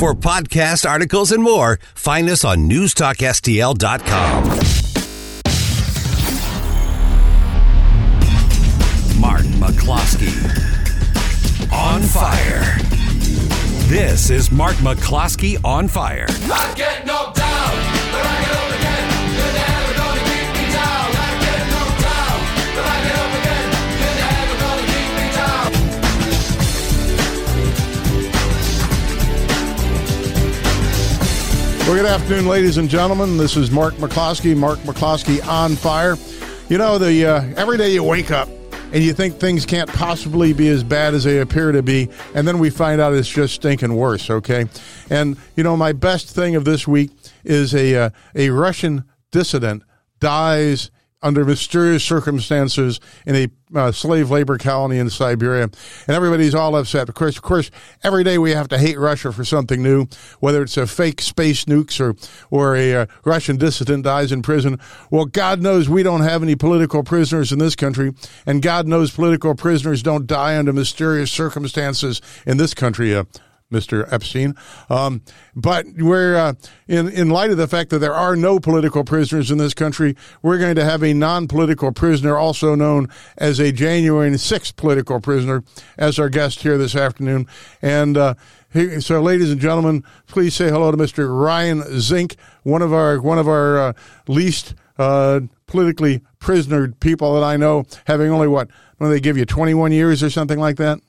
For podcast articles and more, find us on newstalkstl.com. Martin McCloskey. On fire. This is Mark McCloskey on fire. Well, good afternoon, ladies and gentlemen. This is Mark McCloskey. Mark McCloskey on fire. You know, the uh, every day you wake up and you think things can't possibly be as bad as they appear to be, and then we find out it's just stinking worse. Okay, and you know, my best thing of this week is a uh, a Russian dissident dies under mysterious circumstances in a uh, slave labor colony in Siberia, and everybody's all upset. Of course, of course, every day we have to hate Russia for something new, whether it's a fake space nukes or or a uh, Russian dissident dies in prison. Well, God knows we don't have any political prisoners in this country, and God knows political prisoners don't die under mysterious circumstances in this country. Uh, Mr. Epstein. Um, but we're, uh, in, in light of the fact that there are no political prisoners in this country, we're going to have a non political prisoner, also known as a January 6th political prisoner, as our guest here this afternoon. And, uh, he, so, ladies and gentlemen, please say hello to Mr. Ryan Zink, one of our one of our uh, least uh, politically prisoner people that I know, having only what when they give you twenty one years or something like that.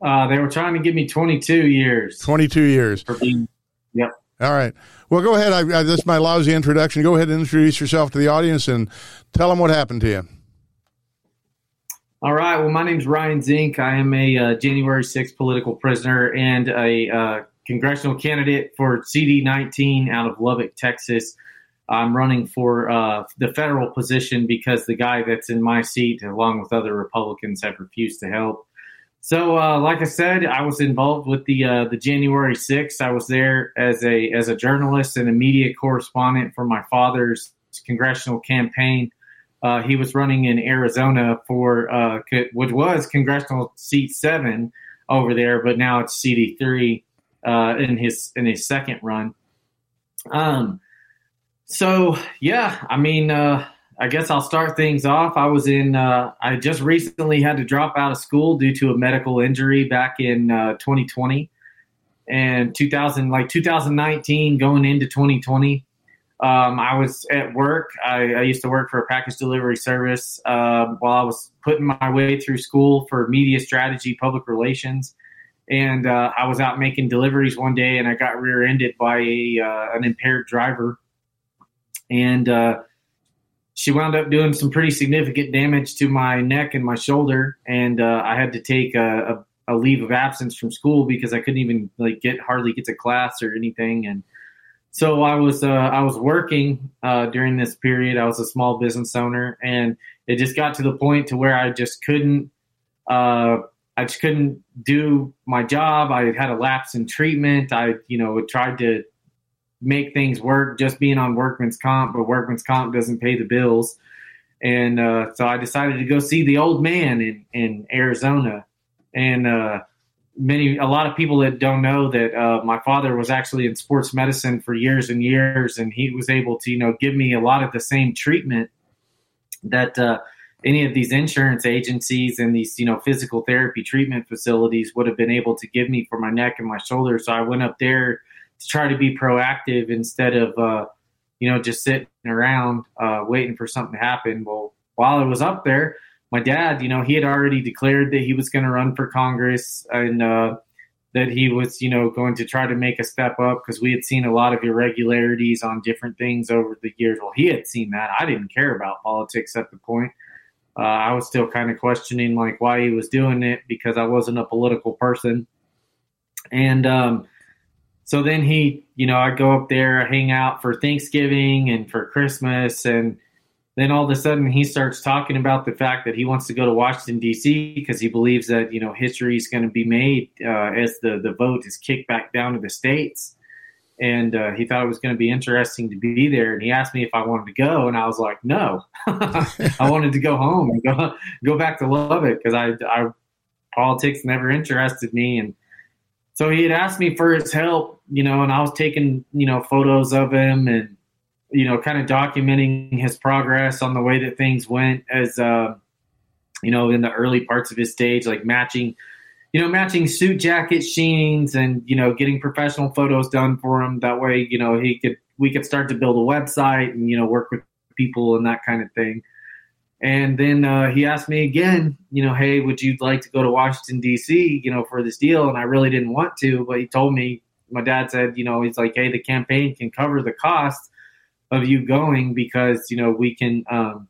Uh, they were trying to give me 22 years. 22 years. For being, yep. All right. Well, go ahead. I, I, this is my lousy introduction. Go ahead and introduce yourself to the audience and tell them what happened to you. All right. Well, my name is Ryan Zink. I am a uh, January 6th political prisoner and a uh, congressional candidate for CD19 out of Lubbock, Texas. I'm running for uh, the federal position because the guy that's in my seat, along with other Republicans, have refused to help. So, uh, like I said, I was involved with the uh, the January 6th. I was there as a as a journalist and a media correspondent for my father's congressional campaign. Uh, he was running in Arizona for uh, which was congressional seat seven over there, but now it's CD three uh, in his in his second run. Um, so yeah, I mean. Uh, I guess I'll start things off. I was in, uh, I just recently had to drop out of school due to a medical injury back in uh, 2020 and 2000, like 2019 going into 2020. Um, I was at work. I, I, used to work for a package delivery service uh, while I was putting my way through school for media strategy, public relations. And uh, I was out making deliveries one day and I got rear ended by a, uh, an impaired driver. And, uh, she wound up doing some pretty significant damage to my neck and my shoulder, and uh, I had to take a, a, a, leave of absence from school because I couldn't even like get hardly get to class or anything. And so I was uh, I was working uh, during this period. I was a small business owner, and it just got to the point to where I just couldn't. Uh, I just couldn't do my job. I had a lapse in treatment. I, you know, tried to make things work just being on workman's comp, but workman's comp doesn't pay the bills. And uh, so I decided to go see the old man in, in Arizona. And uh, many, a lot of people that don't know that uh, my father was actually in sports medicine for years and years, and he was able to, you know, give me a lot of the same treatment that uh, any of these insurance agencies and these, you know, physical therapy treatment facilities would have been able to give me for my neck and my shoulder. So I went up there to try to be proactive instead of uh, you know just sitting around uh, waiting for something to happen. Well, while I was up there, my dad, you know, he had already declared that he was going to run for Congress and uh, that he was, you know, going to try to make a step up because we had seen a lot of irregularities on different things over the years. Well, he had seen that. I didn't care about politics at the point. Uh, I was still kind of questioning like why he was doing it because I wasn't a political person. And um, so then he, you know, I go up there, I hang out for Thanksgiving and for Christmas, and then all of a sudden he starts talking about the fact that he wants to go to Washington D.C. because he believes that you know history is going to be made uh, as the the vote is kicked back down to the states, and uh, he thought it was going to be interesting to be there. And he asked me if I wanted to go, and I was like, no, I wanted to go home and go go back to Lubbock because I, I politics never interested me and so he had asked me for his help, you know, and I was taking, you know, photos of him and, you know, kind of documenting his progress on the way that things went as, uh, you know, in the early parts of his stage, like matching, you know, matching suit jacket sheens and, you know, getting professional photos done for him. That way, you know, he could, we could start to build a website and, you know, work with people and that kind of thing. And then uh, he asked me again, you know, hey, would you like to go to Washington D.C. you know for this deal? And I really didn't want to, but he told me. My dad said, you know, he's like, hey, the campaign can cover the cost of you going because you know we can um,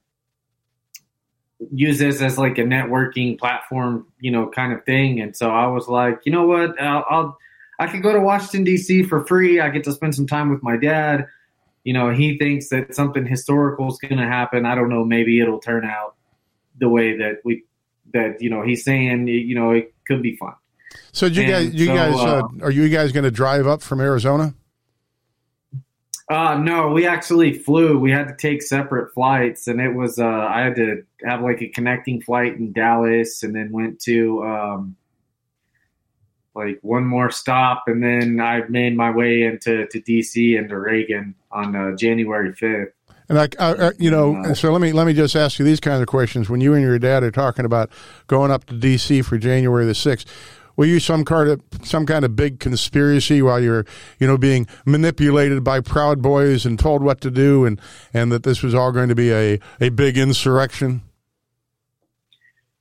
use this as like a networking platform, you know, kind of thing. And so I was like, you know what, I'll, I'll I could go to Washington D.C. for free. I get to spend some time with my dad you know, he thinks that something historical is going to happen. I don't know. Maybe it'll turn out the way that we that you know he's saying. You know, it could be fun. So, you And guys, you so, guys, uh, uh, are you guys going to drive up from Arizona? Uh, no, we actually flew. We had to take separate flights, and it was uh, I had to have like a connecting flight in Dallas, and then went to um, like one more stop, and then I made my way into to DC and to Reagan on uh, January fifth. And I, I, you know, No. so let me let me just ask you these kinds of questions. When you and your dad are talking about going up to D.C. for January the sixth, were you some kind of some kind of big conspiracy while you're, you know, being manipulated by Proud Boys and told what to do, and and that this was all going to be a a big insurrection?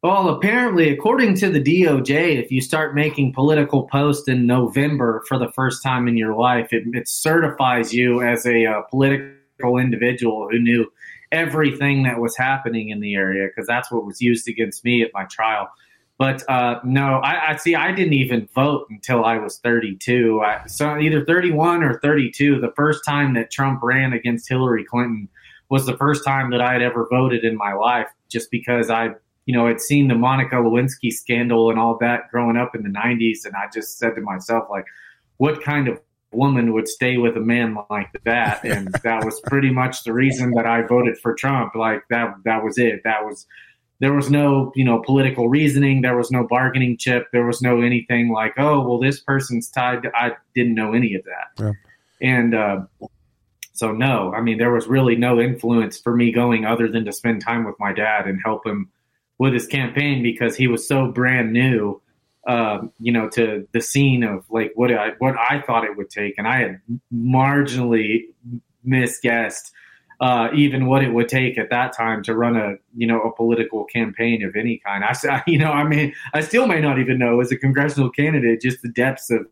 Well, apparently, according to the DOJ, if you start making political posts in November for the first time in your life, it, it certifies you as a uh, political individual who knew everything that was happening in the area because that's what was used against me at my trial. But uh, no, I, I see. I didn't even vote until I was 32. I, so either 31 or 32. The first time that Trump ran against Hillary Clinton was the first time that I had ever voted in my life, just because I you know, had seen the Monica Lewinsky scandal and all that growing up in the 90s. And I just said to myself, like, what kind of woman would stay with a man like that? And that was pretty much the reason that I voted for Trump. Like, that, that was it. That was, there was no, you know, political reasoning. There was no bargaining chip. There was no anything like, oh, well, this person's tied. To, I didn't know any of that. Yeah. And, uh, so no, I mean, there was really no influence for me going other than to spend time with my dad and help him with his campaign because he was so brand new, um, you know, to the scene of like what I what I thought it would take, and I had marginally misguessed uh, even what it would take at that time to run a you know a political campaign of any kind. I you know I mean I still may not even know as a congressional candidate just the depths of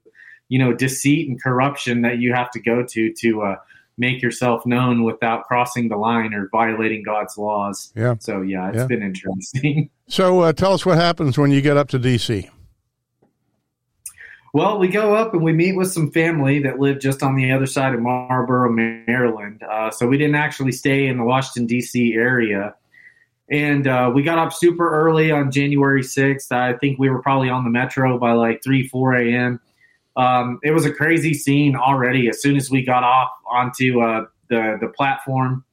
you know deceit and corruption that you have to go to to uh, make yourself known without crossing the line or violating God's laws. Yeah. So yeah, it's Yeah. been interesting. So uh, tell us what happens when you get up to D.C. Well, we go up and we meet with some family that live just on the other side of Marlboro, Maryland. Uh, so we didn't actually stay in the Washington, D.C. area. And uh, we got up super early on January 6th. I think we were probably on the metro by like 3, 4 a.m. Um, it was a crazy scene already as soon as we got off onto uh, the, the platform.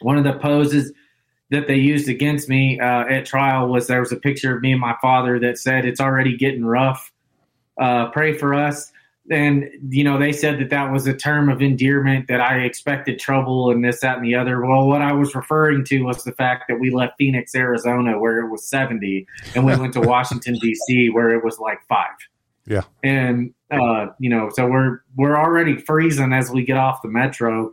One of the poses that they used against me uh, at trial was there was a picture of me and my father that said, It's already getting rough uh, pray for us. And, you know, they said that that was a term of endearment that I expected trouble and this, that, and the other. Well, what I was referring to was the fact that we left Phoenix, Arizona, where it was 70, and we went to Washington, D.C., where it was like five. Yeah. And, uh, you know, so we're, we're already freezing as we get off the metro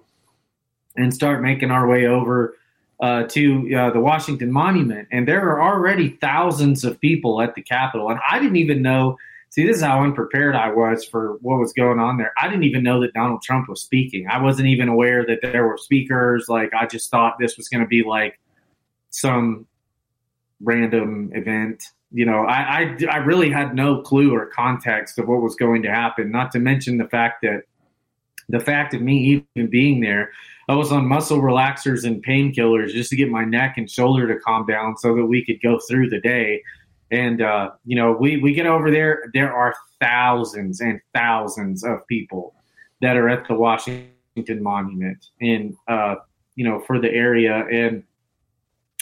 and start making our way over uh, to uh, the Washington Monument. And there are already thousands of people at the Capitol. And I didn't even know. See, this is how unprepared I was for what was going on there. I didn't even know that Donald Trump was speaking. I wasn't even aware that there were speakers. Like, I just thought this was going to be like some random event. You know, I, I, I really had no clue or context of what was going to happen, not to mention the fact that the fact of me even being there, I was on muscle relaxers and painkillers just to get my neck and shoulder to calm down so that we could go through the day. And uh, you know, we we get over there. There are thousands and thousands of people that are at the Washington Monument, and uh, you know, for the area. And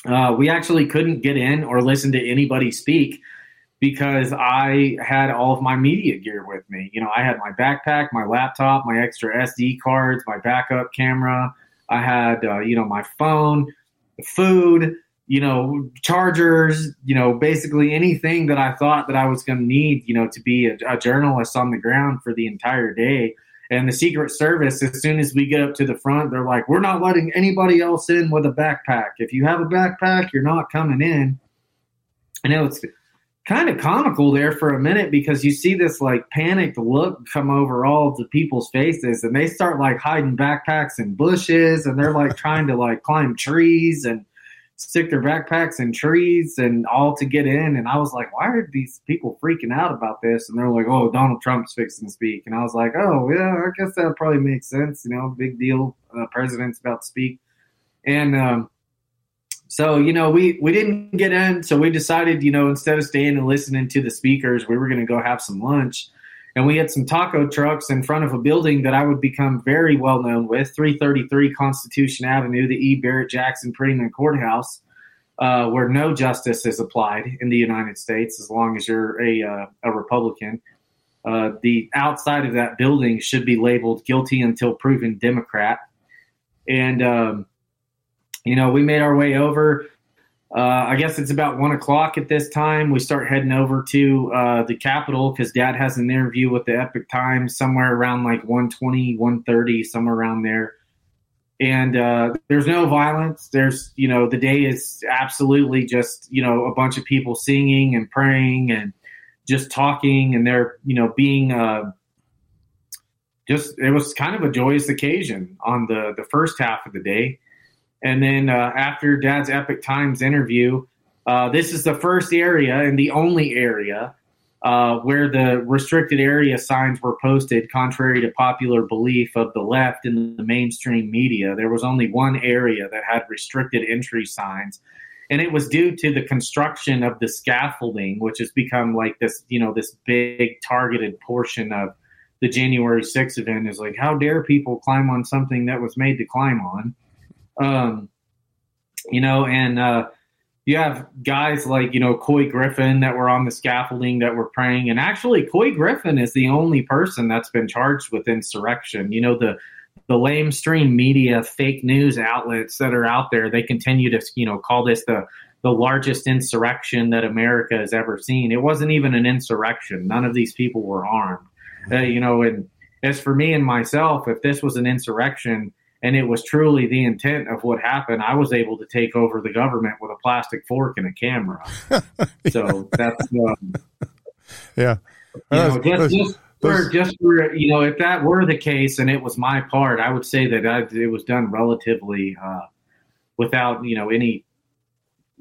uh, we actually couldn't get in or listen to anybody speak because I had all of my media gear with me. You know, I had my backpack, my laptop, my extra SD cards, my backup camera. I had, uh, you know, my phone, food, you know, chargers, you know, basically anything that I thought that I was going to need, you know, to be a, a journalist on the ground for the entire day. And the Secret Service, as soon as we get up to the front, they're like, we're not letting anybody else in with a backpack. If you have a backpack, you're not coming in. I know it's kind of comical there for a minute because you see this like panicked look come over all of the people's faces and they start like hiding backpacks in bushes and they're like trying to like climb trees and stick their backpacks in trees and all to get in. And i was like why are these people freaking out about this? And they're like oh donald trump's fixing to speak. And i was like oh yeah i guess that probably makes sense. You know big deal uh, president's about to speak. And um, so you know we we didn't get in. So we decided you know instead of staying and listening to the speakers we were going to go have some lunch and we had some taco trucks in front of a building that i would become very well known with 333 constitution avenue the e. Barrett jackson prettyman courthouse uh, where no justice is applied in the united states as long as you're a, uh, a republican. Uh, the outside of that building should be labeled guilty until proven democrat. And um, you know, we made our way over. Uh, I guess it's about one o'clock at this time. We start heading over to uh, the Capitol because Dad has an interview with the Epoch Times somewhere around like 120, 130, somewhere around there. And uh, there's no violence. There's, you know, the day is absolutely just, you know, a bunch of people singing and praying and just talking, and they're, you know, being uh, just. It was kind of a joyous occasion on the the first half of the day. And then uh, after Dad's Epoch Times interview, uh, this is the first area and the only area uh, where the restricted area signs were posted, contrary to popular belief of the left in the mainstream media. There was only one area that had restricted entry signs. And it was due to the construction of the scaffolding, which has become like this, you know, this big targeted portion of the January 6th event is like, how dare people climb on something that was made to climb on? Um, you know, and uh, you have guys like you know Couy Griffin that were on the scaffolding that were praying, and actually Couy Griffin is the only person that's been charged with insurrection. You know the the lamestream media, fake news outlets that are out there, they continue to you know call this the the largest insurrection that America has ever seen. It wasn't even an insurrection. None of these people were armed. Uh, you know, and as for me and myself, if this was an insurrection and it was truly the intent of what happened, I was able to take over the government with a plastic fork and a camera. so that's um, Yeah. you know, just, just for just for you know, if that were the case and it was my part, I would say that I, it was done relatively uh, without you know any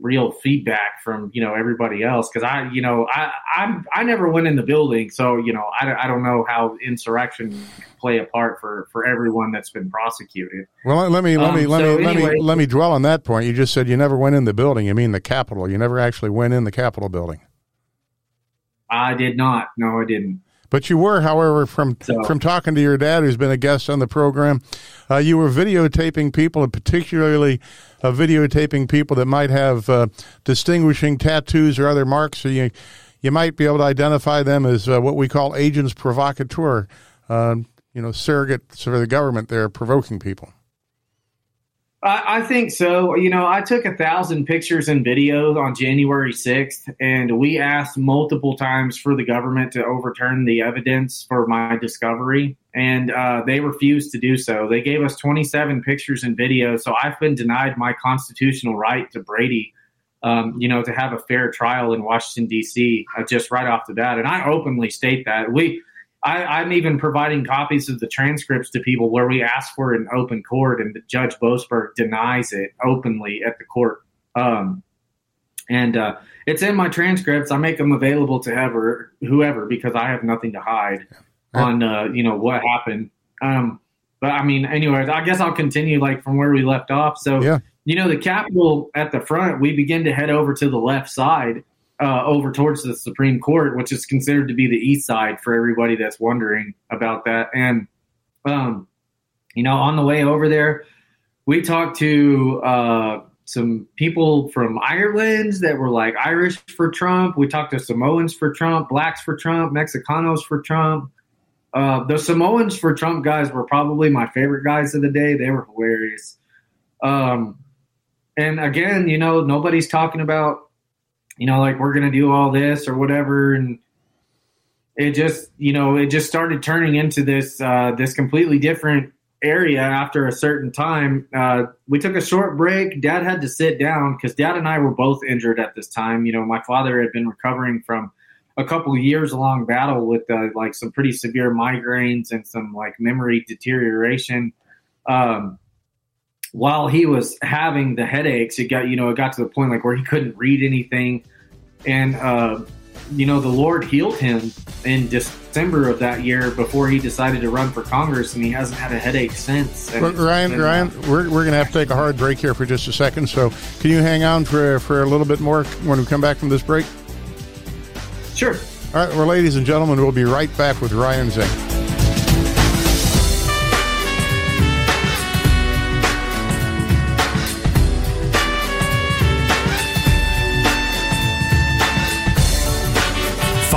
real feedback from you know everybody else because I you know I I'm, I never went in the building, so you know I, don't- I don't know how insurrection play a part for for everyone that's been prosecuted. Well, let me let Um, me let so me let me let me dwell on that point. You just said you never went in the building. You mean the Capitol? You never actually went in the Capitol building, I did not. No, I didn't. But you were, however, from So- from talking to your dad, who's been a guest on the program, uh, you were videotaping people, and particularly uh, videotaping people that might have uh, distinguishing tattoos or other marks. So you you might be able to identify them as uh, what we call agents provocateur. Uh, you know, surrogates for the government. They're provoking people. I, I think so. You know, I took a thousand pictures and videos on January 6th, and we asked multiple times for the government to overturn the evidence for my discovery, and uh, they refused to do so. They gave us 27 pictures and videos, so I've been denied my constitutional right to Brady. Um, you know, to have a fair trial in Washington D.C. Uh, just right off the bat, and I openly state that we I, I'm even providing copies of the transcripts to people where we ask for an open court, and Judge Boasberg denies it openly at the court. Um, and uh, it's in my transcripts. I make them available to whoever, whoever because I have nothing to hide on uh, you know what happened. Um, but I mean, anyways, I guess I'll continue like from where we left off. So Yeah. you know, the Capitol at the front, we begin to head over to the left side uh, over towards the Supreme Court, which is considered to be the east side for everybody that's wondering about that. And, um, you know, on the way over there, we talked to uh, some people from Ireland that were like Irish for Trump. We talked to Samoans for Trump, blacks for Trump, Mexicanos for Trump. Uh, the Samoans for Trump guys were probably my favorite guys of the day. They were hilarious. Um, and again, you know, nobody's talking about, you know, like we're going to do all this or whatever. And it just, you know, it just started turning into this, uh, this completely different area after a certain time. Uh, we took a short break. Dad had to sit down because Dad and I were both injured at this time. You know, my father had been recovering from a couple years long battle with uh, like some pretty severe migraines and some like memory deterioration. Um, while he was having the headaches, it got you know it got to the point like where he couldn't read anything, and uh, you know the Lord healed him in December of that year before he decided to run for Congress, and he hasn't had a headache since. And Ryan, Ryan, we're, we're going to have to take a hard break here for just a second. So, can you hang on for for a little bit more when we come back from this break? sure. All right, well, ladies and gentlemen, we'll be right back with Ryan Zink.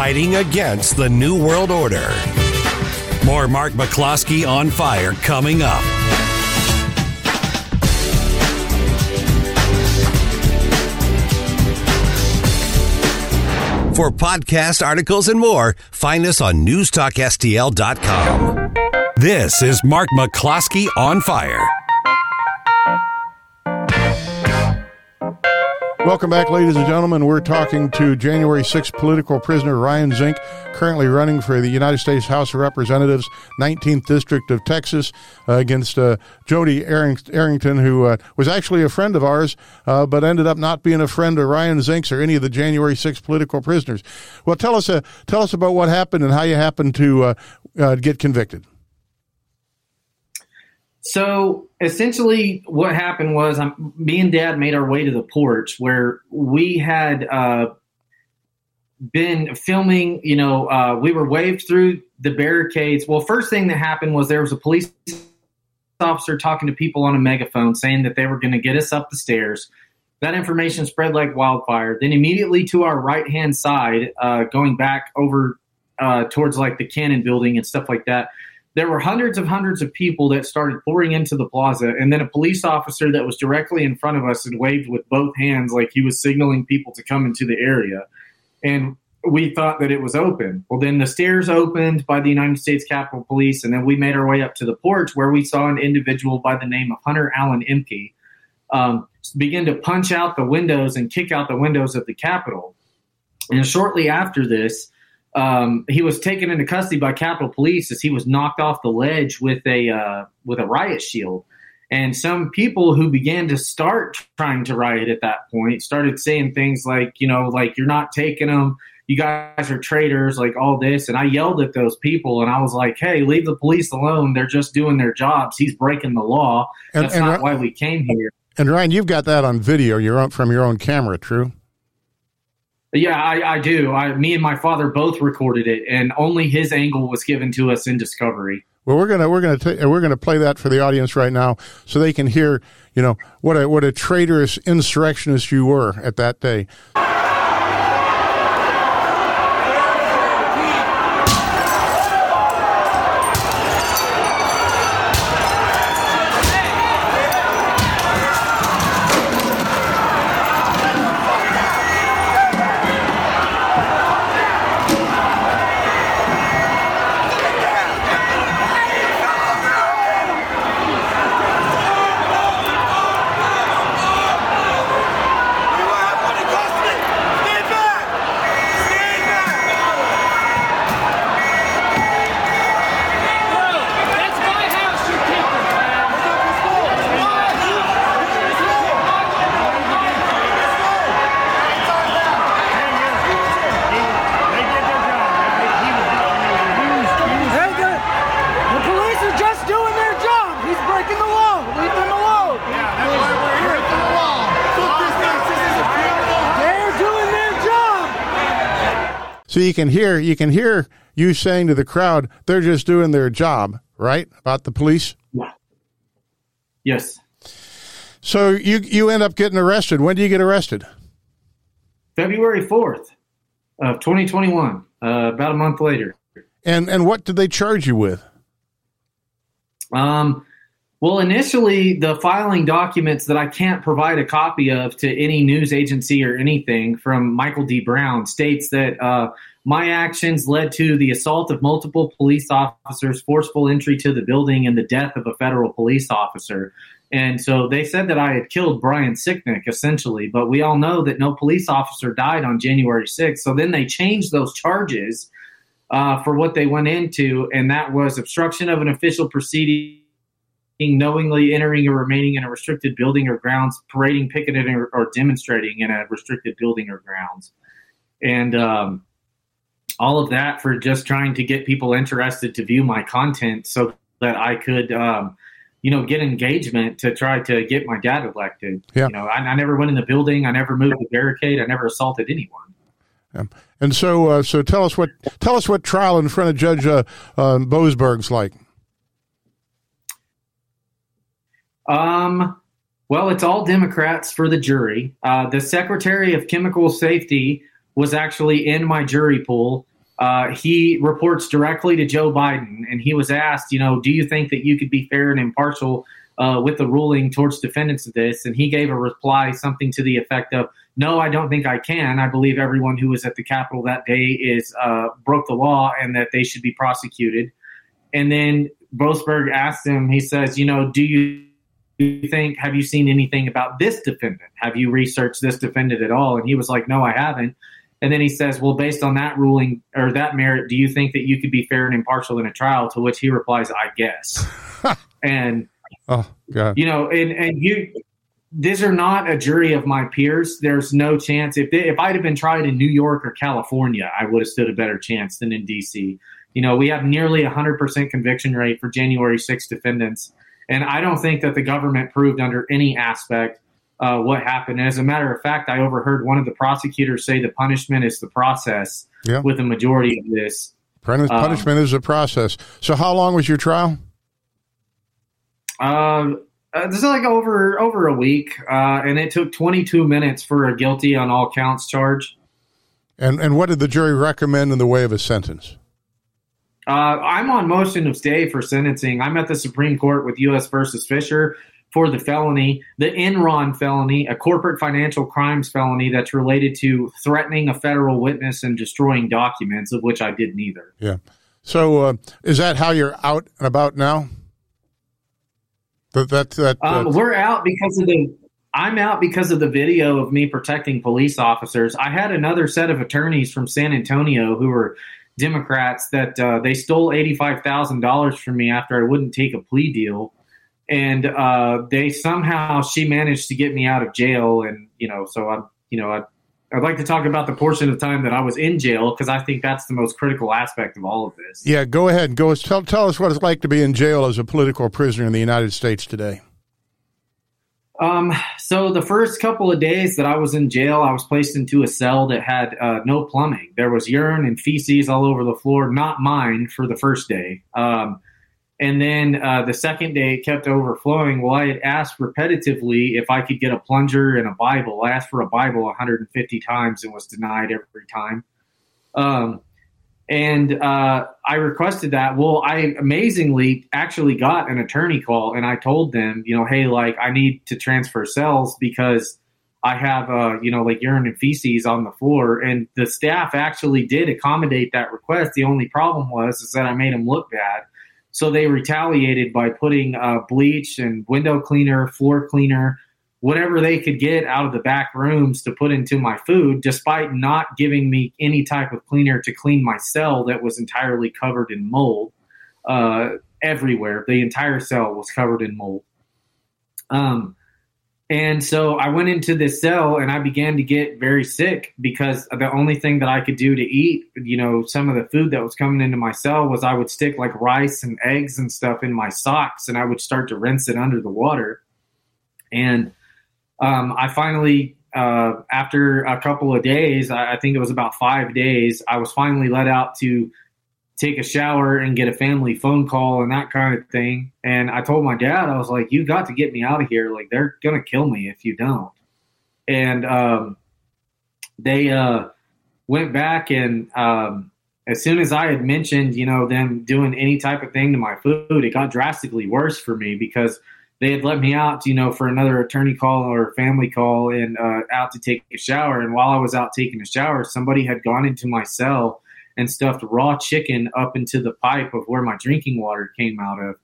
Fighting against the New World Order. More Mark McCloskey on fire coming up. For podcast articles and more, find us on newstalkstl.com. This is Mark McCloskey on fire. Welcome back, ladies and gentlemen. We're talking to January 6th political prisoner Ryan Zink, currently running for the United States House of Representatives, 19th District of Texas, uh, against uh, Jody Arring- Arrington, who uh, was actually a friend of ours, uh, but ended up not being a friend of Ryan Zink's or any of the January 6th political prisoners. Well, tell us, uh, tell us about what happened and how you happened to uh, get convicted. So essentially, what happened was, um, me and Dad made our way to the porch where we had uh, been filming. You know, uh, we were waved through the barricades. Well, first thing that happened was there was a police officer talking to people on a megaphone saying that they were going to get us up the stairs. That information spread like wildfire. Then immediately to our right hand side, uh, going back over uh, towards like the Cannon building and stuff like that, there were hundreds of hundreds of people that started pouring into the plaza. And then a police officer that was directly in front of us had waved with both hands like he was signaling people to come into the area. And we thought that it was open. Well, then the stairs opened by the United States Capitol Police, and then we made our way up to the porch where we saw an individual by the name of Hunter Allen Ehmke um, begin to punch out the windows and kick out the windows of the Capitol. And shortly after this, um, he was taken into custody by Capitol Police as he was knocked off the ledge with a uh, with a riot shield. And some people who began to start trying to riot at that point started saying things like, you know, like you're not taking them, you guys are traitors, like all this. And I yelled at those people, and I was like, hey, leave the police alone. They're just doing their jobs. He's breaking the law. And- That's and not Ri- why we came here. And Ryan, you've got that on video, your own, from your own camera, true? Yeah, I, I do. I, me and my father both recorded it, and only his angle was given to us in Discovery. Well, we're gonna we're gonna we're gonna play that for the audience right now, so they can hear, you know, what a what a traitorous insurrectionist you were at that day. So you can hear you can hear you saying to the crowd, they're just doing their job, right? About the police. Yeah. Yes. So you you end up getting arrested. When do you get arrested? February 4th of 2021, uh, about a month later. And and what did they charge you with? Um, well, initially, the filing documents that I can't provide a copy of to any news agency or anything from Michael D. Brown states that uh, my actions led to the assault of multiple police officers, forceful entry to the building, and the death of a federal police officer. And so they said that I had killed Brian Sicknick, essentially, but we all know that no police officer died on January 6th. So then they changed those charges uh, for what they went into, and that was obstruction of an official proceeding, knowingly entering or remaining in a restricted building or grounds, parading, picketing, or, or demonstrating in a restricted building or grounds. And um, all of that for just trying to get people interested to view my content so that I could. Um, you know, get engagement to try to get my dad elected. Yeah. You know, I, I never went in the building. I never moved the barricade. I never assaulted anyone. Um, and so uh, so tell us what tell us what trial in front of Judge uh, uh, Boasberg's like. Um, well, it's all Democrats for the jury. Uh, the Secretary of Chemical Safety was actually in my jury pool. Uh, he reports directly to Joe Biden, and he was asked, you know, do you think that you could be fair and impartial uh, with the ruling towards defendants of this? And he gave a reply, something to the effect of, no, I don't think I can. I believe everyone who was at the Capitol that day is uh, broke the law and that they should be prosecuted. And then Boasberg asked him, he says, you know, do you you think have you seen anything about this defendant? Have you researched this defendant at all? And he was like no i haven't. And then he says well based on that ruling or that merit do you think that you could be fair and impartial in a trial? To which he replies i guess. And Oh God! you know and and you these are not a jury of my peers. There's no chance. If they, if i'd have been tried in new york or california i would have stood a better chance than in dc you know we have nearly a 100% conviction rate for january 6 defendants and I don't think that the government proved under any aspect uh, what happened. And as a matter of fact, I overheard one of the prosecutors say the punishment is the process Yeah. with the majority of this. Um, punishment is a process. So how long was your trial? Um, uh, this is like over over a week, uh, and it took 22 minutes for a guilty on all counts charge. And and what did the jury recommend in the way of a sentence? Uh, I'm on motion of stay for sentencing. I'm at the Supreme Court with U.S. versus Fischer for the felony, the Enron felony, a corporate financial crimes felony that's related to threatening a federal witness and destroying documents, of which I did neither. Yeah. So uh, is that how you're out and about now? That that that. Um, that- we're out because of the. I'm out because of the video of me protecting police officers. I had another set of attorneys from San Antonio who were Democrats that uh, they stole eighty-five thousand dollars from me after I wouldn't take a plea deal, and uh, they somehow she managed to get me out of jail. And you know, so I'm you know I. I'd like to talk about the portion of time that I was in jail because I think that's the most critical aspect of all of this. yeah, go ahead. And go tell tell us what it's like to be in jail as a political prisoner in the United States today. Um, so the first couple of days that I was in jail, I was placed into a cell that had uh, no plumbing. There was urine and feces all over the floor, not mine for the first day. Um, and then uh, the second day it kept overflowing. Well, I had asked repetitively if I could get a plunger and a Bible. I asked for a Bible 150 times and was denied every time. Um, and uh, I requested that. Well, I amazingly actually got an attorney call, and I told them, you know, hey, like I need to transfer cells because I have, uh, you know, like urine and feces on the floor, and the staff actually did accommodate that request. The only problem was is that I made them look bad, so they retaliated by putting uh, bleach and window cleaner, floor cleaner, whatever they could get out of the back rooms to put into my food, despite not giving me any type of cleaner to clean my cell that was entirely covered in mold uh, everywhere. The entire cell was covered in mold. Um, and so I went into this cell and I began to get very sick because the only thing that I could do to eat, you know, some of the food that was coming into my cell was I would stick like rice and eggs and stuff in my socks and I would start to rinse it under the water. And um, I finally, uh, after a couple of days, I, I think it was about five days, I was finally let out to take a shower and get a family phone call and that kind of thing. And I told my dad, I was like, "You got to get me out of here. Like they're gonna kill me if you don't." And um, they uh, went back and um, as soon as I had mentioned, you know, them doing any type of thing to my food, it got drastically worse for me because they had let me out, you know, for another attorney call or family call and uh, out to take a shower. And while I was out taking a shower, somebody had gone into my cell and stuffed raw chicken up into the pipe of where my drinking water came out of.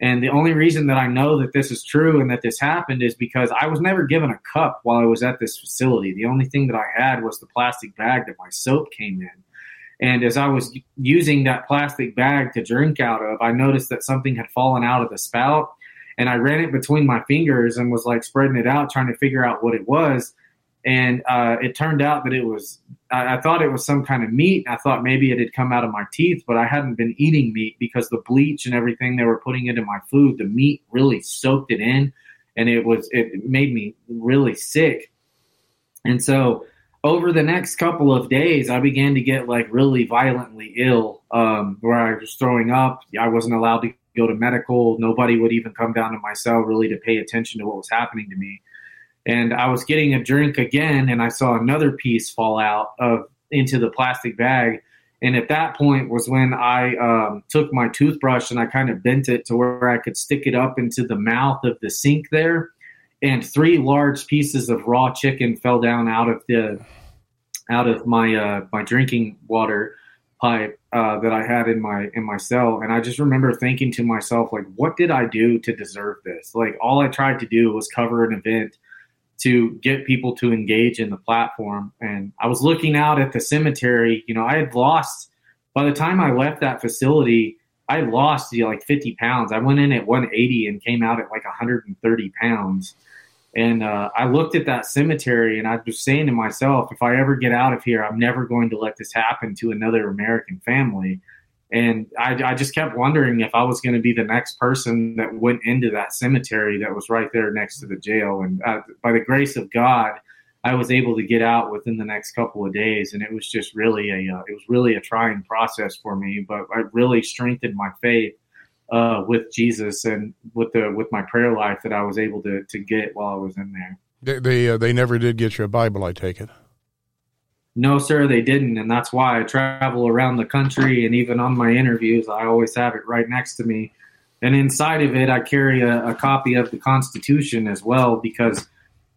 And the only reason that I know that this is true and that this happened is because I was never given a cup while I was at this facility. The only thing that I had was the plastic bag that my soap came in. And as I was using that plastic bag to drink out of, I noticed that something had fallen out of the spout. And I ran it between my fingers and was like spreading it out, trying to figure out what it was. And uh, it turned out that it was, I, I thought it was some kind of meat. I thought maybe it had come out of my teeth, but I hadn't been eating meat because the bleach and everything they were putting into my food, the meat really soaked it in. And it was, it made me really sick. And so, over the next couple of days, I began to get like really violently ill, um, where I was throwing up. I wasn't allowed to go to medical. Nobody would even come down to my cell really to pay attention to what was happening to me. And I was getting a drink again, and I saw another piece fall out of into the plastic bag. And at that point was when I um, took my toothbrush and I kind of bent it to where I could stick it up into the mouth of the sink there and three large pieces of raw chicken fell down out of the out of my uh, my drinking water pipe uh, that I had in my in my cell, and I just remember thinking to myself, like, what did I do to deserve this? Like, all I tried to do was cover an event to get people to engage in the platform, and I was looking out at the cemetery. You know, I had lost by the time I left that facility. I lost you know, like 50 pounds. I went in at 180 and came out at like 130 pounds. And uh, I looked at that cemetery and I was saying to myself, if I ever get out of here, I'm never going to let this happen to another American family. And I, I just kept wondering if I was going to be the next person that went into that cemetery that was right there next to the jail. And uh, by the grace of God, I was able to get out within the next couple of days, and it was just really a uh, it was really a trying process for me. But I really strengthened my faith uh, with Jesus and with the with my prayer life that I was able to to get while I was in there. They they, uh, they never did get you a Bible, I take it. No, sir, they didn't, and that's why I travel around the country, and even on my interviews, I always have it right next to me. And inside of it, I carry a, a copy of the Constitution as well, because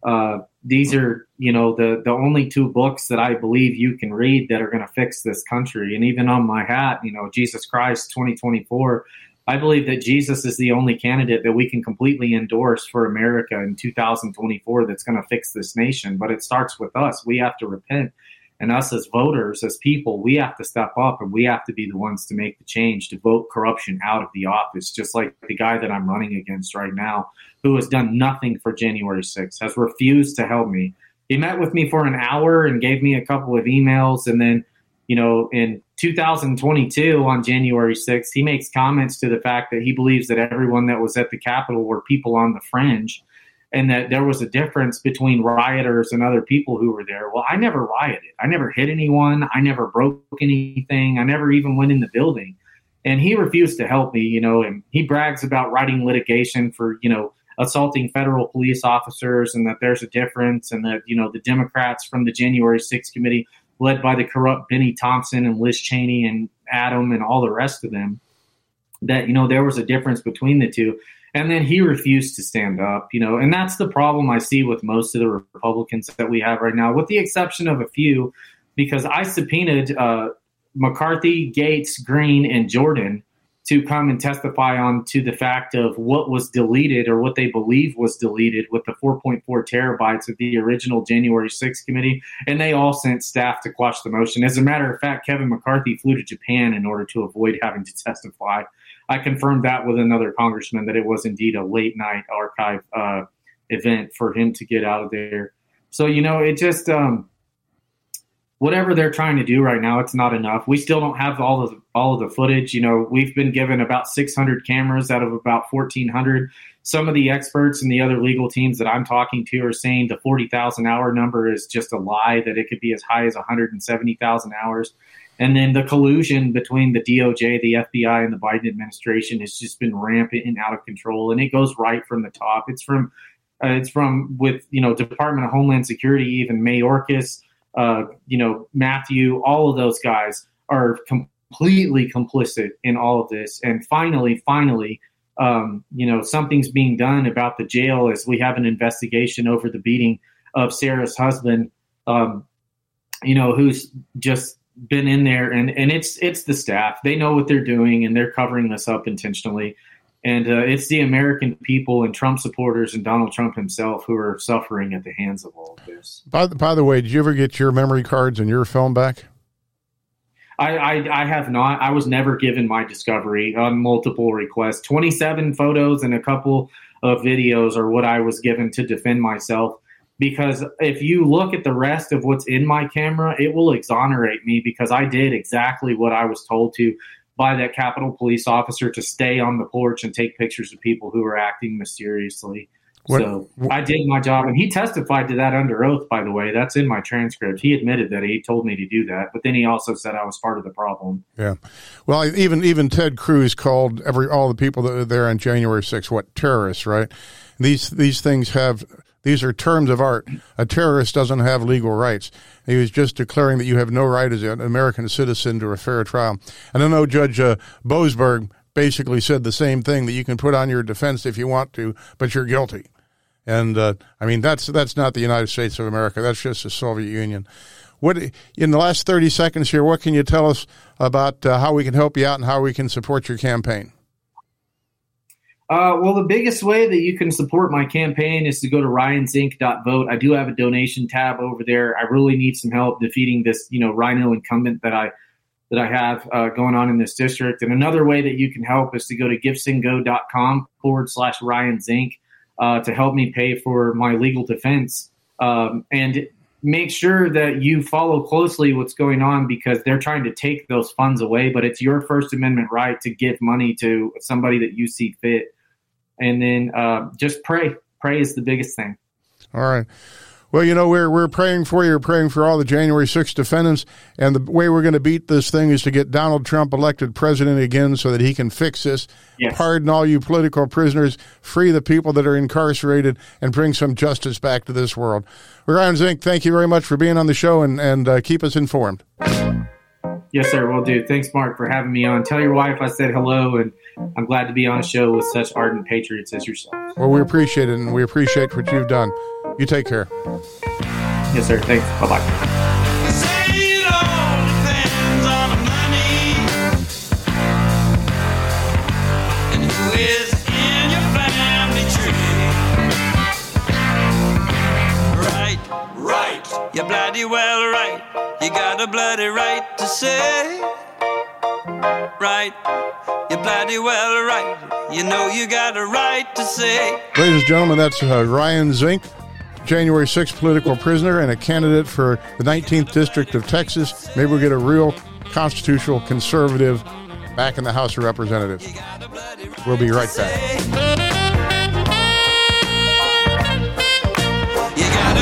uh, these are, you know, the the only two books that I believe you can read that are going to fix this country. And even on my hat, you know, Jesus Christ 2024 I believe that Jesus is the only candidate that we can completely endorse for America in 2024 that's going to fix this nation. But it starts with us. We have to repent. And us as voters, as people, we have to step up and we have to be the ones to make the change to vote corruption out of the office, just like the guy that I'm running against right now, who has done nothing for January 6th, has refused to help me. He met with me for an hour and gave me a couple of emails and then you know, in 2022 on January 6th, he makes comments to the fact that he believes that everyone that was at the Capitol were people on the fringe and that there was a difference between rioters and other people who were there. Well, I never rioted. I never hit anyone. I never broke anything. I never even went in the building. And he refused to help me, you know, and he brags about writing litigation for, you know, assaulting federal police officers and that there's a difference and that, you know, the Democrats from the January 6th committee led by the corrupt Benny Thompson and Liz Cheney and Adam and all the rest of them, that, you know, there was a difference between the two. And then he refused to stand up, you know, and that's the problem I see with most of the Republicans that we have right now, with the exception of a few, because I subpoenaed uh, McCarthy, Gaetz, Greene, and Jordan to come and testify on to the fact of what was deleted or what they believe was deleted with the 4.4 terabytes of the original January 6th committee, and they all sent staff to quash the motion. As a matter of fact, Kevin McCarthy flew to Japan in order to avoid having to testify. I confirmed that with another congressman that it was indeed a late night archive uh, event for him to get out of there. So you know, it just um, whatever they're trying to do right now, it's not enough. We still don't have all of the, all of the footage. You know, we've been given about 600 cameras out of about 1,400. Some of the experts and the other legal teams that I'm talking to are saying the 40,000 hour number is just a lie. That it could be as high as 170,000 hours. And then the collusion between the DOJ, the FBI, and the Biden administration has just been rampant and out of control. And it goes right from the top. It's from uh, it's from with you know Department of Homeland Security, even Mayorkas, uh, you know Matthew, all of those guys are completely complicit in all of this. And finally, finally, um, you know something's being done about the jail as we have an investigation over the beating of Sarah's husband. Um, you know who's just been in there and and it's it's the staff they know what they're doing and they're covering this up intentionally and uh, it's the american people and trump supporters and donald trump himself who are suffering at the hands of all of this By, the- by the way, did you ever get your memory cards and your film back? I, I I have not. I was never given my discovery on multiple requests. Twenty seven photos and a couple of videos are what I was given to defend myself. Because if you look at the rest of what's in my camera, it will exonerate me because I did exactly what I was told to by that Capitol Police officer to stay on the porch and take pictures of people who were acting mysteriously. What- so I did my job, and he testified to that under oath. By the way, that's in my transcript. He admitted that he told me to do that, but then he also said I was part of the problem. Yeah. Well, even even Ted Cruz called every all the people that were there on January 6th what terrorists, right? These these things have these are terms of art. A terrorist doesn't have legal rights. He was just declaring that you have no right as an American citizen to a fair trial. And I know Judge uh, basically said the same thing that you can put on your defense if you want to, but you're guilty. And uh, I mean that's that's not the United States of America. That's just the Soviet Union. What in the last thirty seconds here? What can you tell us about uh, how we can help you out and how we can support your campaign? Uh, well, the biggest way that you can support my campaign is to go to ryanzink.vote. I do have a donation tab over there. I really need some help defeating this, you know, RINO incumbent that I that I have uh, going on in this district. And another way that you can help is to go to givesendgo.com forward slash Ryan Zink uh, to help me pay for my legal defense. Um, and make sure that you follow closely what's going on because they're trying to take those funds away, but it's your First Amendment right to give money to somebody that you see fit. And then uh, just pray. Pray is the biggest thing. All right. Well, you know, we're we're praying for you. We're praying for all the January 6th defendants. And the way we're going to beat this thing is to get Donald Trump elected president again so that he can fix this. Yes. Pardon all you political prisoners, free the people that are incarcerated, and bring some justice back to this world. Ryan Zink, thank you very much for being on the show and, and uh, keep us informed. Yes, sir. Will do. Thanks, Mark, for having me on. Tell your wife I said hello, and I'm glad to be on a show with such ardent patriots as yourself. Well, we appreciate it, and we appreciate what you've done. You take care. Yes, sir. Thanks. Bye bye. Say it all depends on the money and who is in your family tree. Right, right, you're bloody well right. You got a bloody right to say. Right, you're bloody well right. You know you got a right to say. Ladies and gentlemen, that's uh, Ryan Zink, January 6th political prisoner and a candidate for the 19th District of Texas. Maybe we'll get a real constitutional conservative back in the House of Representatives. We'll be right back.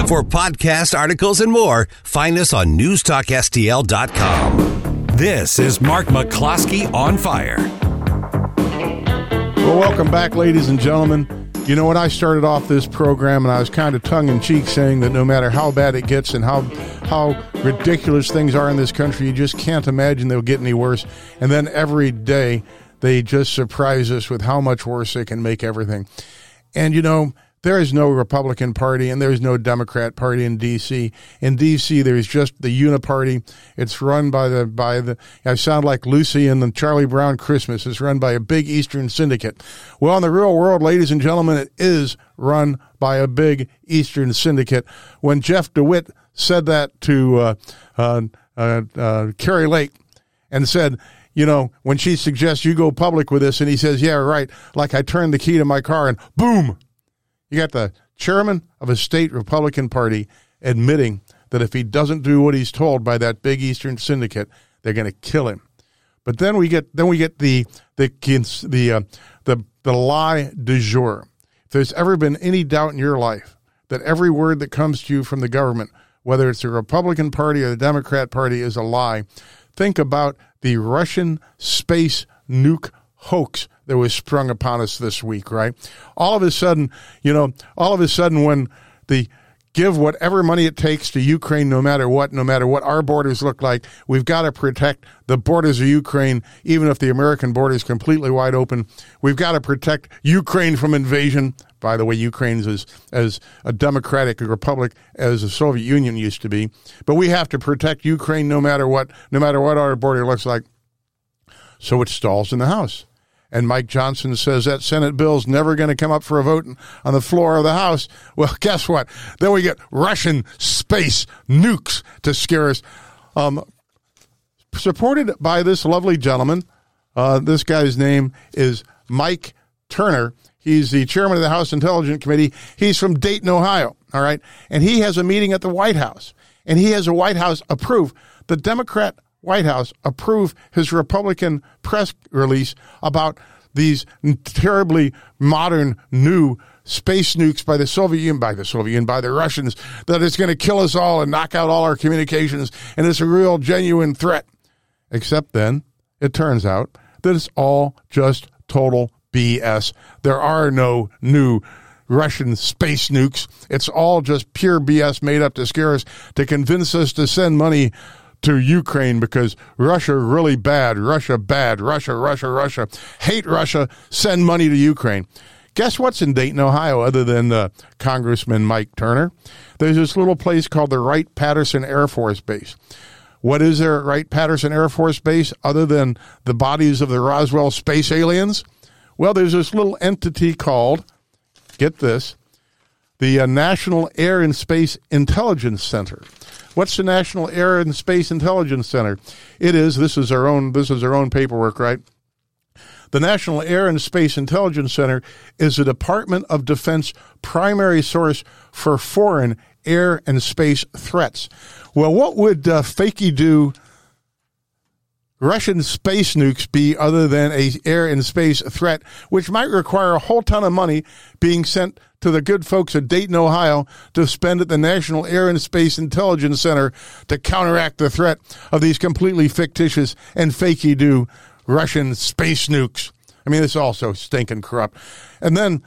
For podcast articles and more, find us on newstalkstl.com. This is Mark McCloskey on fire. Well, welcome back, ladies and gentlemen. You know, when I started off this program, and I was kind of tongue in cheek saying that no matter how bad it gets and how how ridiculous things are in this country, you just can't imagine they'll get any worse. And then every day, they just surprise us with how much worse they can make everything. And you know, there is no Republican Party and there's no Democrat Party in D.C. In D.C., there's just the Uniparty. It's run by the by the. I sound like Lucy in the Charlie Brown Christmas. It's run by a big Eastern syndicate. Well, in the real world, ladies and gentlemen, it is run by a big Eastern syndicate. When Jeff DeWitt said that to uh, uh, uh, uh, Kari Lake and said, you know, when she suggests you go public with this, and he says, yeah, right, like I turned the key to my car and boom, you got the chairman of a state Republican Party admitting that if he doesn't do what he's told by that big Eastern syndicate, they're going to kill him. But then we get then we get the the the uh, the the lie du jour. If there's ever been any doubt in your life that every word that comes to you from the government, whether it's the Republican Party or the Democrat Party, is a lie, think about the Russian space nuke hoax that was sprung upon us this week, right? All of a sudden, you know, all of a sudden when the give whatever money it takes to Ukraine, no matter what, no matter what our borders look like. We've got to protect the borders of Ukraine, even if the American border is completely wide open. We've got to protect Ukraine from invasion. By the way, Ukraine's as, as a democratic republic as the Soviet Union used to be. But we have to protect Ukraine no matter what, no matter what our border looks like. So it stalls in the House. And Mike Johnson says that Senate bill's never going to come up for a vote on the floor of the House. Well, guess what? Then we get Russian space nukes to scare us. Um, supported by this lovely gentleman. Uh, this guy's name is Mike Turner. He's the chairman of the House Intelligence Committee. He's from Dayton, Ohio. All right. And he has a meeting at the White House. And he has a White House approve. The Democrat White House approve his Republican press release about these terribly modern new space nukes by the Soviet Union, by the Soviet Union, by the Russians, that it's going to kill us all and knock out all our communications, and it's a real genuine threat. Except then, it turns out that it's all just total BS. There are no new Russian space nukes. It's all just pure BS made up to scare us, to convince us to send money to Ukraine because Russia really bad, Russia bad, Russia, Russia, Russia, hate Russia, send money to Ukraine. Guess what's in Dayton, Ohio, other than uh, Congressman Mike Turner? There's this little place called the Wright Patterson Air Force Base. What is there at Wright Patterson Air Force Base other than the bodies of the Roswell space aliens? Well, there's this little entity called, get this, the uh, National Air and Space Intelligence Center. What's the National Air and Space Intelligence Center? It is this is our own this is our own paperwork, right? The National Air and Space Intelligence Center is the Department of Defense primary source for foreign air and space threats. Well, what would uh, Fakey do Russian space nukes be other than a air and space threat, which might require a whole ton of money being sent to the good folks at Dayton, Ohio, to spend at the National Air and Space Intelligence Center to counteract the threat of these completely fictitious and fakey do Russian space nukes. I mean, it's also stinking corrupt. And then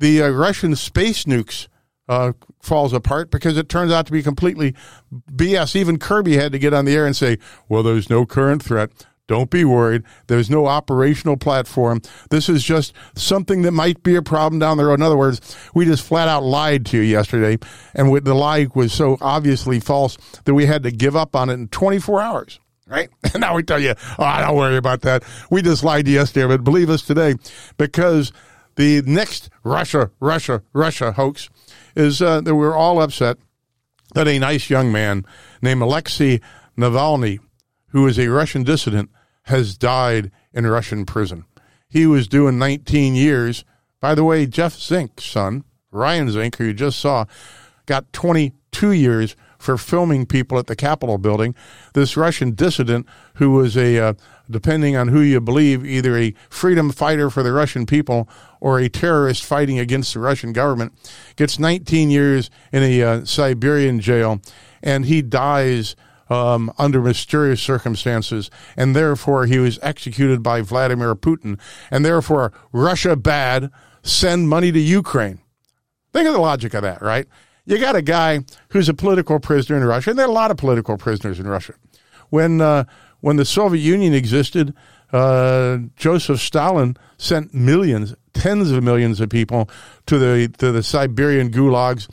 the uh, Russian space nukes uh, falls apart because it turns out to be completely BS. Even Kirby had to get on the air and say, well, there's no current threat. Don't be worried. There's no operational platform. This is just something that might be a problem down the road. In other words, we just flat out lied to you yesterday, and the lie was so obviously false that we had to give up on it in 24 hours. Right? And now we tell you, oh, don't worry about that. We just lied yesterday, but believe us today because the next Russia, Russia, Russia hoax is uh, that we're all upset that a nice young man named Alexei Navalny, who is a Russian dissident, has died in Russian prison. He was doing 19 years. By the way, Jeff Zink's son, Ryan Zink, who you just saw, got 22 years for filming people at the Capitol building. This Russian dissident, who was a, uh, depending on who you believe, either a freedom fighter for the Russian people or a terrorist fighting against the Russian government, gets 19 years in a uh, Siberian jail, and he dies um, under mysterious circumstances, and therefore he was executed by Vladimir Putin, and therefore Russia bad, send money to Ukraine. Think of the logic of that, right? You got a guy who's a political prisoner in Russia, and there are a lot of political prisoners in Russia. When uh, when the Soviet Union existed, uh, Joseph Stalin sent millions, tens of millions of people to the to the Siberian gulags,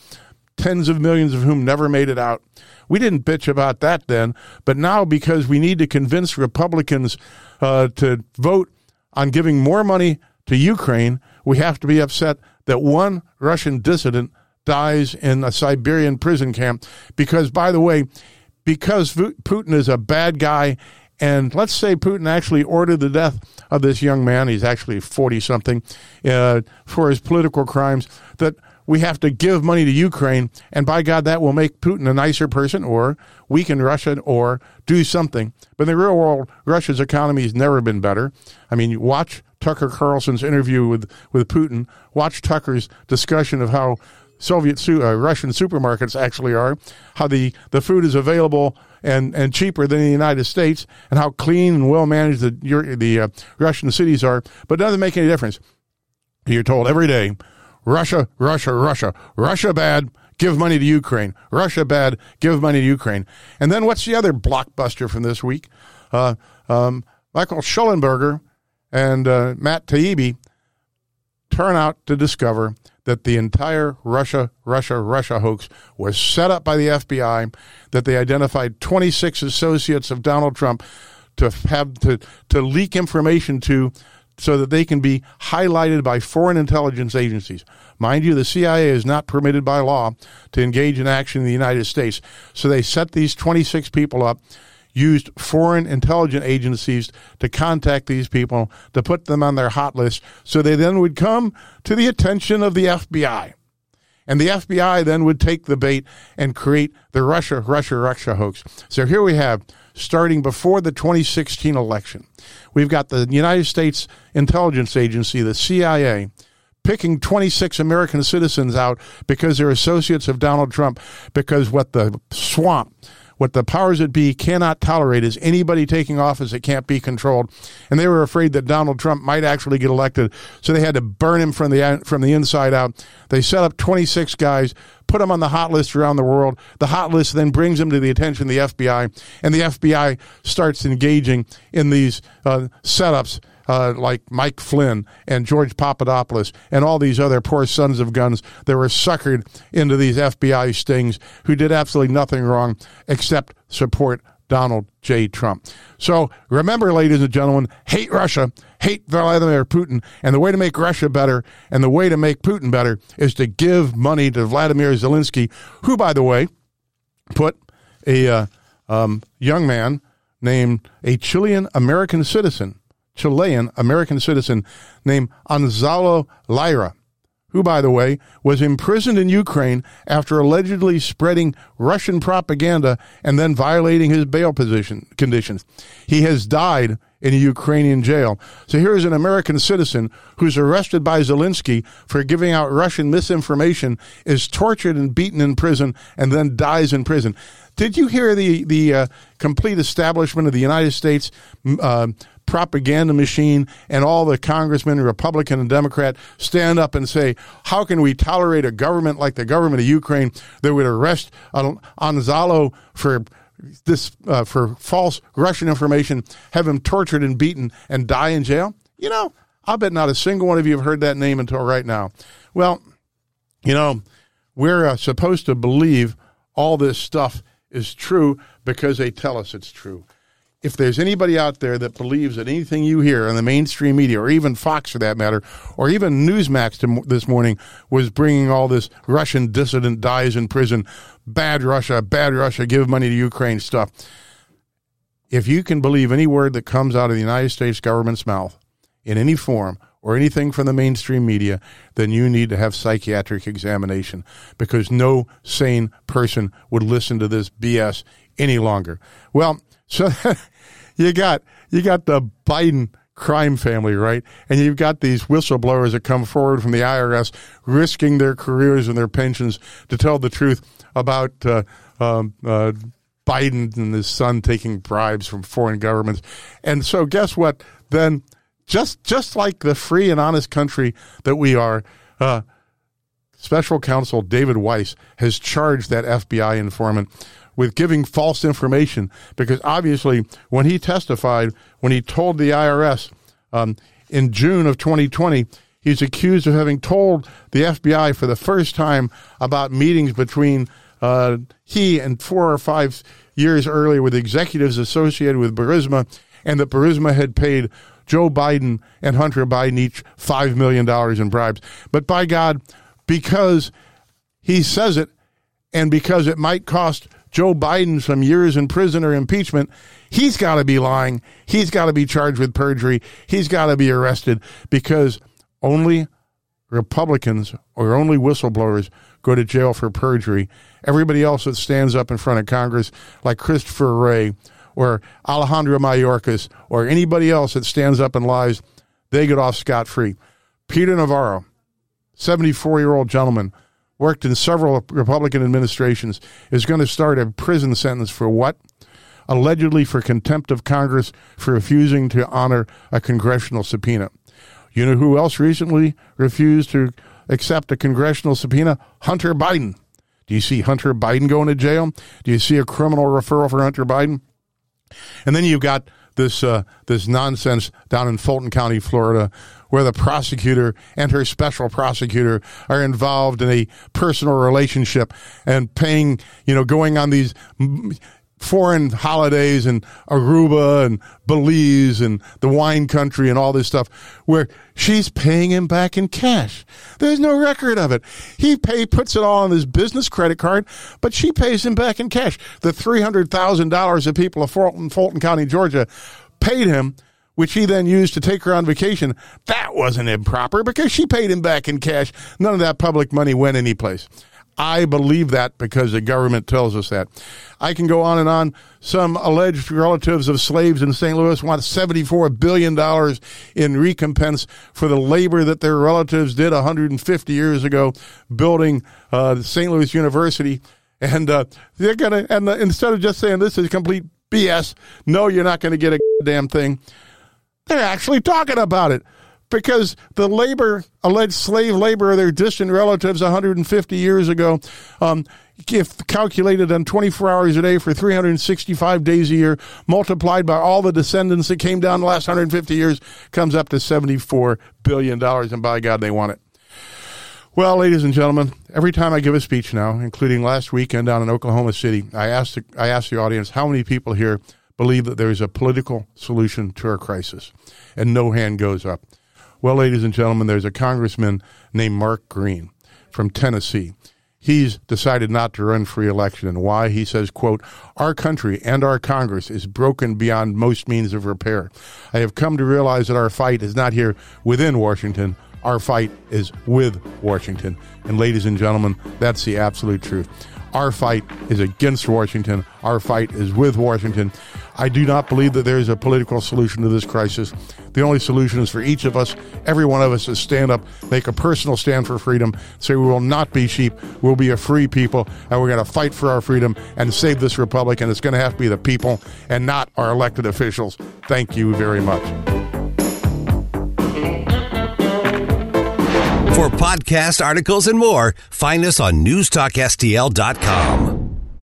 tens of millions of whom never made it out. We didn't bitch about that then, but now because we need to convince Republicans uh, to vote on giving more money to Ukraine, we have to be upset that one Russian dissident dies in a Siberian prison camp because, by the way, because Putin is a bad guy, and let's say Putin actually ordered the death of this young man, he's actually 40 something, uh, for his political crimes, that we have to give money to Ukraine, and by God, that will make Putin a nicer person or weaken Russia or do something. But in the real world, Russia's economy has never been better. I mean, watch Tucker Carlson's interview with, with Putin, watch Tucker's discussion of how Soviet, uh, Russian supermarkets actually are, how the, the food is available and, and cheaper than the United States, and how clean and well managed the, the uh, Russian cities are. But it doesn't make any difference. You're told every day, Russia, Russia, Russia, Russia bad, give money to Ukraine. Russia bad, give money to Ukraine. And then what's the other blockbuster from this week? Uh, um, Michael Shellenberger and uh, Matt Taibbi turn out to discover that the entire Russia, Russia, Russia hoax was set up by the FBI, that they identified 26 associates of Donald Trump to have to, to leak information to so that they can be highlighted by foreign intelligence agencies. Mind you, the CIA is not permitted by law to engage in action in the United States. So they set these 26 people up used foreign intelligence agencies to contact these people to put them on their hot list so they then would come to the attention of the FBI. And the FBI then would take the bait and create the Russia, Russia, Russia hoax. So here we have, starting before the 2016 election, we've got the United States Intelligence Agency, the CIA, picking 26 American citizens out because they're associates of Donald Trump, because what the swamp, what the powers that be cannot tolerate is anybody taking office that can't be controlled. And they were afraid that Donald Trump might actually get elected, so they had to burn him from the from the inside out. They set up 26 guys, put them on the hot list around the world. The hot list then brings them to the attention of the FBI, and the FBI starts engaging in these uh, setups uh, like Mike Flynn and George Papadopoulos and all these other poor sons of guns that were suckered into these FBI stings who did absolutely nothing wrong except support Donald J. Trump. So remember, ladies and gentlemen, hate Russia, hate Vladimir Putin, and the way to make Russia better and the way to make Putin better is to give money to Vladimir Zelensky, who, by the way, put a uh, um, young man named a Chilean American citizen Chilean American citizen named Gonzalo Lira, who, by the way, was imprisoned in Ukraine after allegedly spreading Russian propaganda and then violating his bail position conditions. He has died in a Ukrainian jail. So here is an American citizen who's arrested by Zelensky for giving out Russian misinformation, is tortured and beaten in prison, and then dies in prison. Did you hear the the uh, complete establishment of the United States uh, propaganda machine and all the congressmen, Republican and Democrat, stand up and say, how can we tolerate a government like the government of Ukraine that would arrest Gonzalo for this uh, for false Russian information, have him tortured and beaten, and die in jail? You know, I'll bet not a single one of you have heard that name until right now. Well, you know, we're uh, supposed to believe all this stuff is true because they tell us it's true if there's anybody out there that believes that anything you hear in the mainstream media, or even Fox for that matter, or even Newsmax this morning was bringing all this Russian dissident dies in prison, bad Russia, bad Russia, give money to Ukraine stuff. If you can believe any word that comes out of the United States government's mouth in any form or anything from the mainstream media, then you need to have psychiatric examination because no sane person would listen to this BS any longer. Well, so you got you got the Biden crime family, right? And you've got these whistleblowers that come forward from the IRS, risking their careers and their pensions to tell the truth about uh, um, uh, Biden and his son taking bribes from foreign governments. And so, guess what? Then, just just like the free and honest country that we are. Uh, Special Counsel David Weiss has charged that FBI informant with giving false information because obviously when he testified, when he told the IRS um, in June of 2020, he's accused of having told the FBI for the first time about meetings between uh, he and four or five years earlier with executives associated with Burisma, and that Burisma had paid Joe Biden and Hunter Biden each $5 million in bribes. But by God, because he says it and because it might cost Joe Biden some years in prison or impeachment, he's got to be lying. He's got to be charged with perjury. He's got to be arrested because only Republicans or only whistleblowers go to jail for perjury. Everybody else that stands up in front of Congress, like Christopher Wray or Alejandro Mayorkas or anybody else that stands up and lies, they get off scot free. Peter Navarro, 74 year old gentleman, worked in several Republican administrations, is going to start a prison sentence for what? Allegedly for contempt of Congress for refusing to honor a congressional subpoena. You know who else recently refused to accept a congressional subpoena? Hunter Biden. Do you see Hunter Biden going to jail? Do you see a criminal referral for Hunter Biden? And then you've got this uh, this nonsense down in Fulton County, Florida, where the prosecutor and her special prosecutor are involved in a personal relationship and paying, you know, going on these foreign holidays and Aruba and Belize and the wine country and all this stuff where she's paying him back in cash. There's no record of it. He pay puts it all on his business credit card, but she pays him back in cash. The $300,000 that people of Fulton, Fulton County, Georgia paid him which he then used to take her on vacation, that wasn't improper because she paid him back in cash. None of that public money went anyplace. I believe that because the government tells us that. I can go on and on. Some alleged relatives of slaves in St. Louis want $74 billion in recompense for the labor that their relatives did 150 years ago building uh, St. Louis University. And uh, they're going to, and uh, instead of just saying this is complete BS, no, you're not going to get a damn thing, they're actually talking about it because the labor, alleged slave labor of their distant relatives 150 years ago, um, if calculated on 24 hours a day for 365 days a year, multiplied by all the descendants that came down the last 150 years, comes up to $74 billion. And by God, they want it. Well, ladies and gentlemen, every time I give a speech now, including last weekend down in Oklahoma City, I ask the, I ask the audience how many people here believe that there is a political solution to our crisis, and no hand goes up. Well, ladies and gentlemen, there's a congressman named Mark Green from Tennessee. He's decided not to run for election. And why? He says, quote, our country and our Congress is broken beyond most means of repair. I have come to realize that our fight is not here within Washington. Our fight is with Washington. And ladies and gentlemen, that's the absolute truth. Our fight is against Washington. Our fight is with Washington. I do not believe that there is a political solution to this crisis. The only solution is for each of us, every one of us, to stand up, make a personal stand for freedom, say we will not be sheep, we'll be a free people, and we're going to fight for our freedom and save this republic. And it's going to have to be the people and not our elected officials. Thank you very much. For podcast articles and more, find us on newstalkstl.com.